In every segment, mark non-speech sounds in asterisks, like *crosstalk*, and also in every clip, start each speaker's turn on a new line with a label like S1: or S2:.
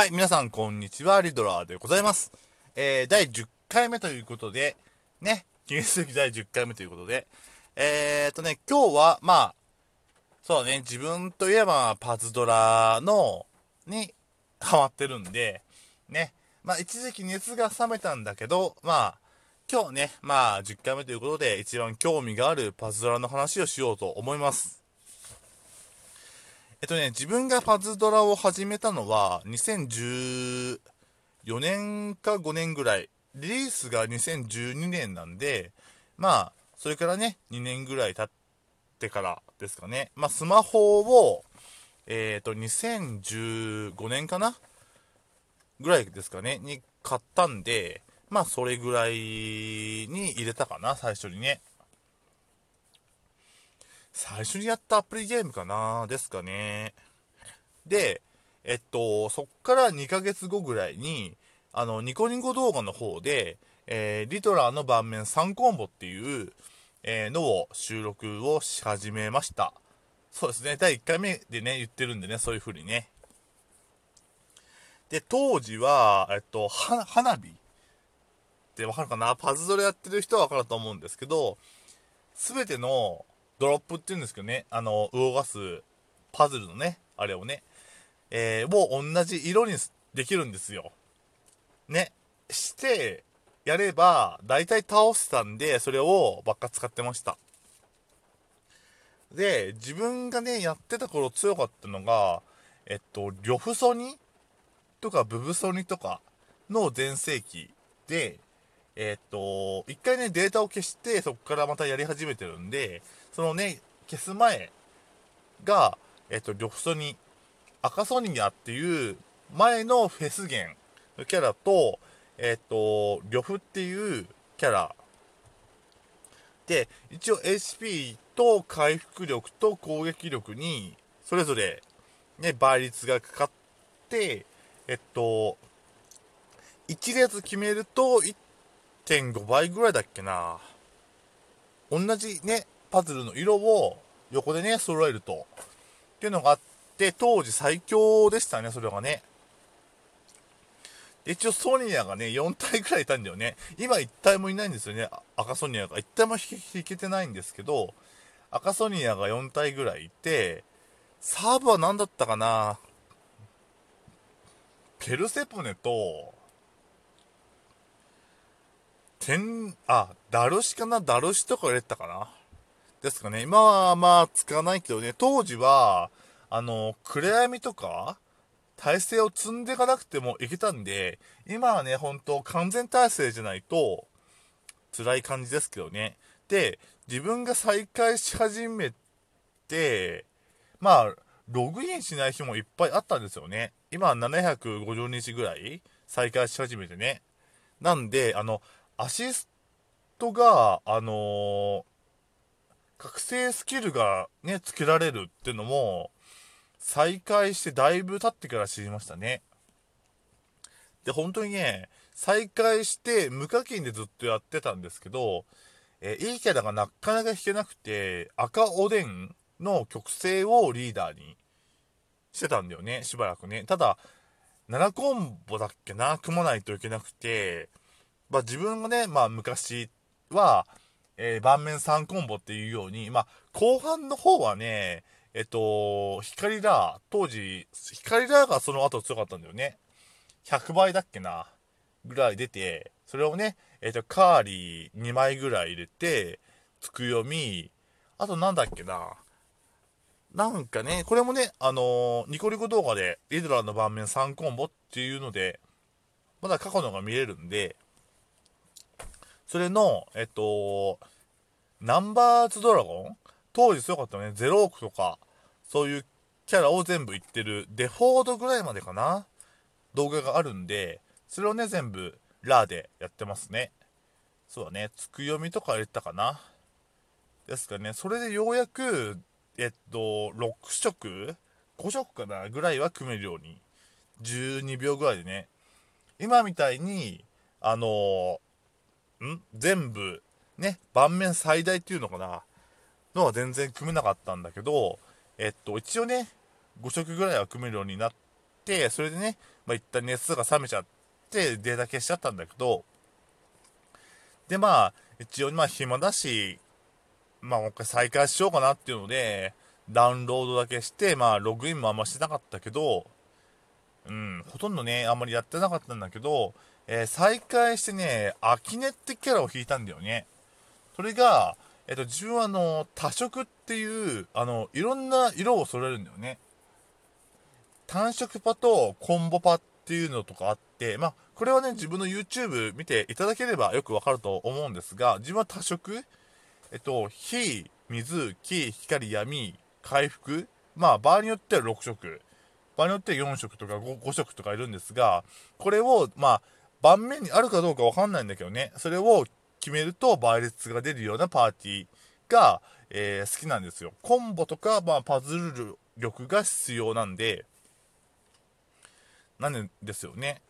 S1: はい、皆さん、こんにちは。リドラーでございます。えー、第10回目ということで、ね、記念すべき第10回目ということで、えーとね、今日は、まあ、そうね、自分といえば、パズドラの、に、ハマってるんで、ね、まあ、一時期熱が冷めたんだけど、まあ、今日ね、まあ、10回目ということで、一番興味があるパズドラの話をしようと思います。えっとね、自分がパズドラを始めたのは、2014年か5年ぐらい。リリースが2012年なんで、まあ、それからね、2年ぐらい経ってからですかね。まあ、スマホを、えっ、ー、と、2015年かなぐらいですかね、に買ったんで、まあ、それぐらいに入れたかな、最初にね。最初にやったアプリゲームかな？ですかね。で、えっと、そっから2ヶ月後ぐらいに、あの、ニコニコ動画の方で、えー、リトラーの盤面3コンボっていう、えー、のを収録をし始めました。そうですね。第1回目でね、言ってるんでね、そういう風にね。で、当時は、えっと、花火ってわかるかな？パズドラやってる人はわかると思うんですけど、すべてのドロップっていうんですけどね、あの、動かすパズルのね、あれをね、えー、もう同じ色にできるんですよ。ね。して、やれば、大体倒せたんで、それをばっか使ってました。で、自分がね、やってた頃強かったのが、えっと、呂布ソニとかブブソニとかの全盛期で、えっと、一回ね、データを消して、そこからまたやり始めてるんで、そのね、消す前が、えっと、呂布ソニ、赤ソニアっていう前のフェスゲンのキャラと、えっと、呂布っていうキャラで、一応 HP と回復力と攻撃力に、それぞれ、ね、倍率がかかって、えっと、1列決めると1.5倍ぐらいだっけな。同じね、パズルの色を横でね、揃えると。っていうのがあって、当時最強でしたね、それがね。一応ソニアがね、4体ぐらいいたんだよね。今1体もいないんですよね、赤ソニアが。1体も引けてないんですけど、赤ソニアが4体ぐらいいて、サーブは何だったかなペルセポネと、テン、あ、ダルシかなダルシとか入れてたかなですかね。今はまあ使わないけどね、当時は、あの、暗闇とか、体勢を積んでいかなくてもいけたんで、今はね、本当完全体制じゃないと、辛い感じですけどね。で、自分が再開し始めて、まあ、ログインしない日もいっぱいあったんですよね。今は750日ぐらい再開し始めてね。なんで、あの、アシストが、あのー、覚醒スキルがね、つけられるってのも、再開してだいぶ経ってから知りましたね。で、本当にね、再開して無課金でずっとやってたんですけど、えー、いいキャラがなかなか引けなくて、赤おでんの曲線をリーダーにしてたんだよね、しばらくね。ただ、7コンボだっけな、組まないといけなくて、まあ自分がね、まあ昔は、えー、盤面3コンボっていうように、まあ、後半の方はね、えっと、光ラー、当時、光ラーがその後強かったんだよね。100倍だっけな、ぐらい出て、それをね、えっと、カーリー2枚ぐらい入れて、つくよみ、あとなんだっけな、なんかね、これもね、あのー、ニコニコ動画で、リドラーの盤面3コンボっていうので、まだ過去のが見れるんで、それの、えっと、ナンバーズドラゴン？当時強かったね。ゼロ億とか、そういうキャラを全部言ってる、デフォードぐらいまでかな？動画があるんで、それをね、全部、ラーでやってますね。そうだね、つく読みとか入れたかな？ですかね、それでようやく、えっと、6色 ?5 色かな？ぐらいは組めるように。12秒ぐらいでね。今みたいに、あのん？全部、ね、盤面最大っていうのかな、のは全然組めなかったんだけど、えっと、一応ね、5色ぐらいは組めるようになって、それでね、まあ、一旦熱が冷めちゃって、データ消しちゃったんだけど、で、まあ、一応、まあ、暇だし、まあ、もう一回再開しようかなっていうので、ダウンロードだけして、まあ、ログインもあんましてなかったけど、うん、ほとんどね、あんまりやってなかったんだけど、えー、再開してね、アキネってキャラを引いたんだよね。それが、えっ、と、自分はあの、多色っていう、あの、いろんな色を揃えるんだよね。単色パとコンボパっていうのとかあって、まあ、これはね、自分の YouTube 見ていただければよくわかると思うんですが、自分は多色、えっと、火、水、木、光、闇、回復、まあ、場合によっては6色、場合によっては4色とか 5, 5色とかいるんですが、これを、まあ、盤面にあるかどうかわかんないんだけどね、それを決めると倍率が出るようなパーティーが、えー、好きなんですよ。コンボとか、まあ、パズル力が必要なんで、なんですよね。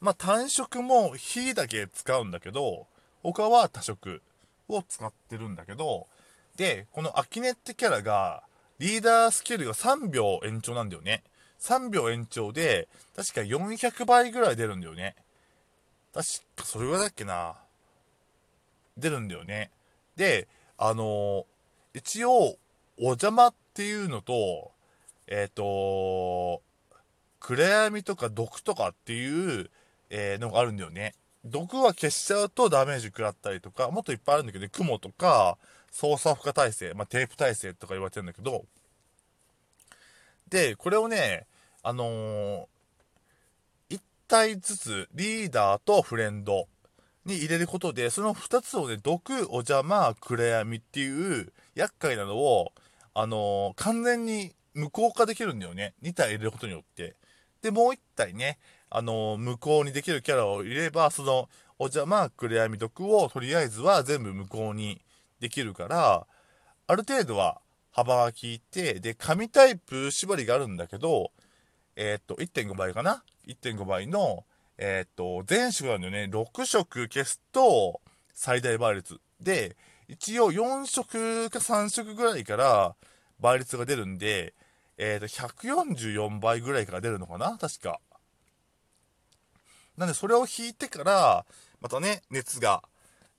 S1: まあ、単色も火だけ使うんだけど、他は多色を使ってるんだけど、で、このアキネってキャラが、リーダースキルが3秒延長なんだよね。3秒延長で、確か400倍ぐらい出るんだよね。確か、それぐらいだっけな。出るんだよね。で、あのー、一応、お邪魔っていうのと、えっ、ー、と暗闇とか毒とかっていう、えー、のがあるんだよね。毒は消しちゃうとダメージ食らったりとか、もっといっぱいあるんだけど、ね、雲とか、操作負荷耐性、まあ、テープ耐性とか言われてるんだけど、で、これをね、あのー、体ずつリーダーとフレンドに入れることで、その2つをね、毒、お邪魔、暗闇っていう厄介なのを、あのー、完全に無効化できるんだよね。2体入れることによって。で、もう1体ね、あのー、無効にできるキャラを入れれば、その、お邪魔、暗闇、毒をとりあえずは全部無効にできるから、ある程度は幅が効いて、で、紙タイプ縛りがあるんだけど、えー、っと、1.5倍かな ?1.5 倍の、えー、っと、全色なんだよね。6色消すと最大倍率。で、一応4色か3色ぐらいから倍率が出るんで、えっ、と、144倍ぐらいから出るのかな？確か。なんで、それを引いてから、またね、熱が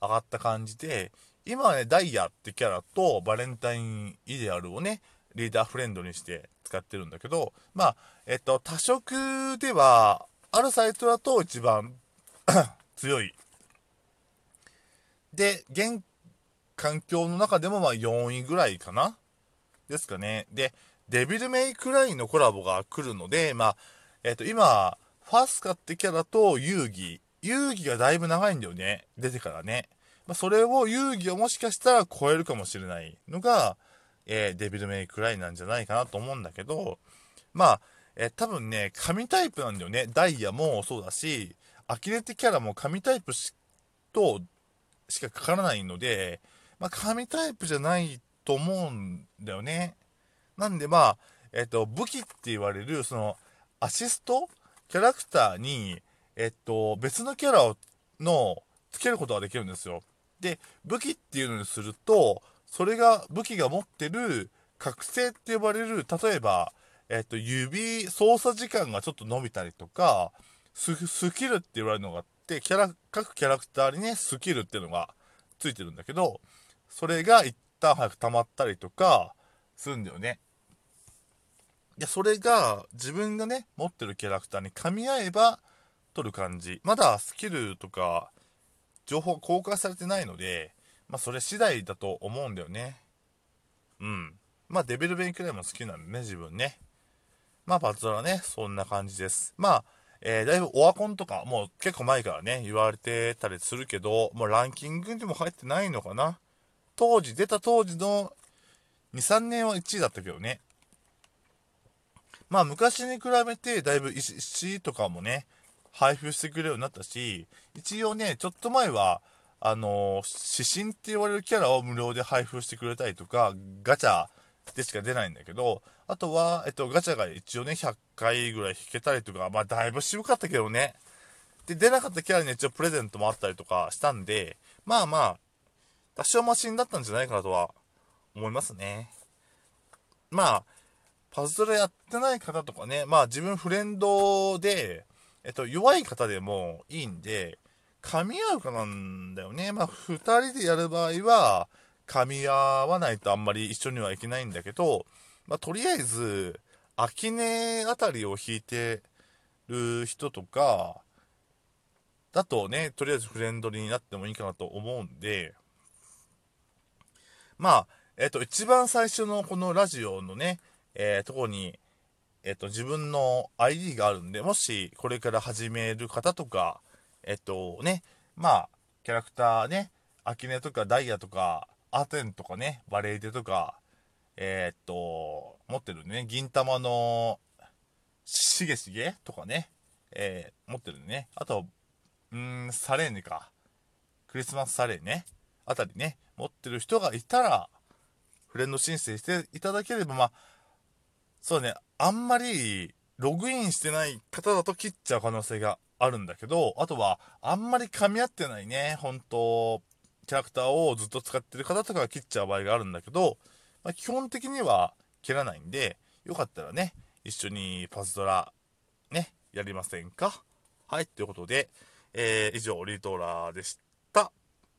S1: 上がった感じで、今はね、ダイヤってキャラとバレンタインイデアルをね、リーダーフレンドにして使ってるんだけど、まあ、えっと、多色では、あるサイトだと一番 *coughs* 強い。で、現環境の中でもまあ4位ぐらいかな？ですかね。で、デビルメイクラインのコラボが来るので、まあ、えっ、と、今、ファスカってキャラと遊戯。遊戯がだいぶ長いんだよね。出てからね。まあ、それを遊戯をもしかしたら超えるかもしれないのが、えー、デビルメイクライなんじゃないかなと思うんだけど、まあ、えー、多分ね、紙タイプなんだよね。ダイヤもそうだし、アキネテキャラも紙タイプとしかかからないので、まあ、紙タイプじゃないと思うんだよね。なんでまあ、えっ、と、武器って言われる、その、アシスト？キャラクターに、えっと、別のキャラを、の、つけることができるんですよ。で、武器っていうのにすると、それが、武器が持ってる覚醒って呼ばれる、例えば、えっと、指操作時間がちょっと伸びたりとか、スキルって言われるのがあって、キャラ、各キャラクターにね、スキルっていうのがついてるんだけど、それが一旦早く溜まったりとか、するんだよね。で、それが自分がね、持ってるキャラクターに噛み合えば取る感じ。まだスキルとか、情報公開されてないので、まあそれ次第だと思うんだよね。うん。まあデビルベンくらいも好きなんでね、自分ね。まあパズドラね、そんな感じです。まあ、えー、だいぶオワコンとか、もう結構前からね、言われてたりするけど、もうランキングにも入ってないのかな。当時、出た当時の2、3年は1位だったけどね。まあ昔に比べてだいぶ石とかもね、配布してくれるようになったし、一応ね、ちょっと前は、あの、指針って言われるキャラを無料で配布してくれたりとか、ガチャでしか出ないんだけど、あとは、えっと、ガチャが一応ね、100回ぐらい引けたりとか、まあだいぶ渋かったけどね。で、出なかったキャラに一応プレゼントもあったりとかしたんで、まあまあ、多少マシンだったんじゃないかなとは思いますね。まあ、パズドラやってない方とかね、まあ自分フレンドで、えっと、弱い方でもいいんで、噛み合うかなんだよね。まあ、2人でやる場合は、噛み合わないとあんまり一緒にはいけないんだけど、まあ、とりあえず、秋音あたりを弾いてる人とか、だとね、とりあえずフレンドリーになってもいいかなと思うんで、まあ、えっ、と、一番最初のこのラジオのね、えー、とこに、えっ、と、自分の ID があるんで、もしこれから始める方とか、えっ、とね、まあ、キャラクターね、アキネとかダイヤとか、アテンとかね、バレーテとか、えっと、持ってるね、銀玉の、しげしげとかね、えー、持ってるね。あと、うーん、サレーネか。クリスマスサレーネあたりね、持ってる人がいたら、フレンド申請していただければ、まあ、そうね、あんまりログインしてない方だと切っちゃう可能性があるんだけど、あとは、あんまり噛み合ってないね、本当キャラクターをずっと使ってる方とかが切っちゃう場合があるんだけど、まあ、基本的には切らないんで、よかったらね、一緒にパズドラ、ね、やりませんか？はい、ということで、えー、以上、リートーラーでした。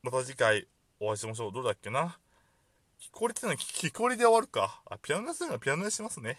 S1: また次回お会いしましょう。どうだっけな？木こりってのは木こりで終わるか。あ、ピアノでするのはピアノでしますね。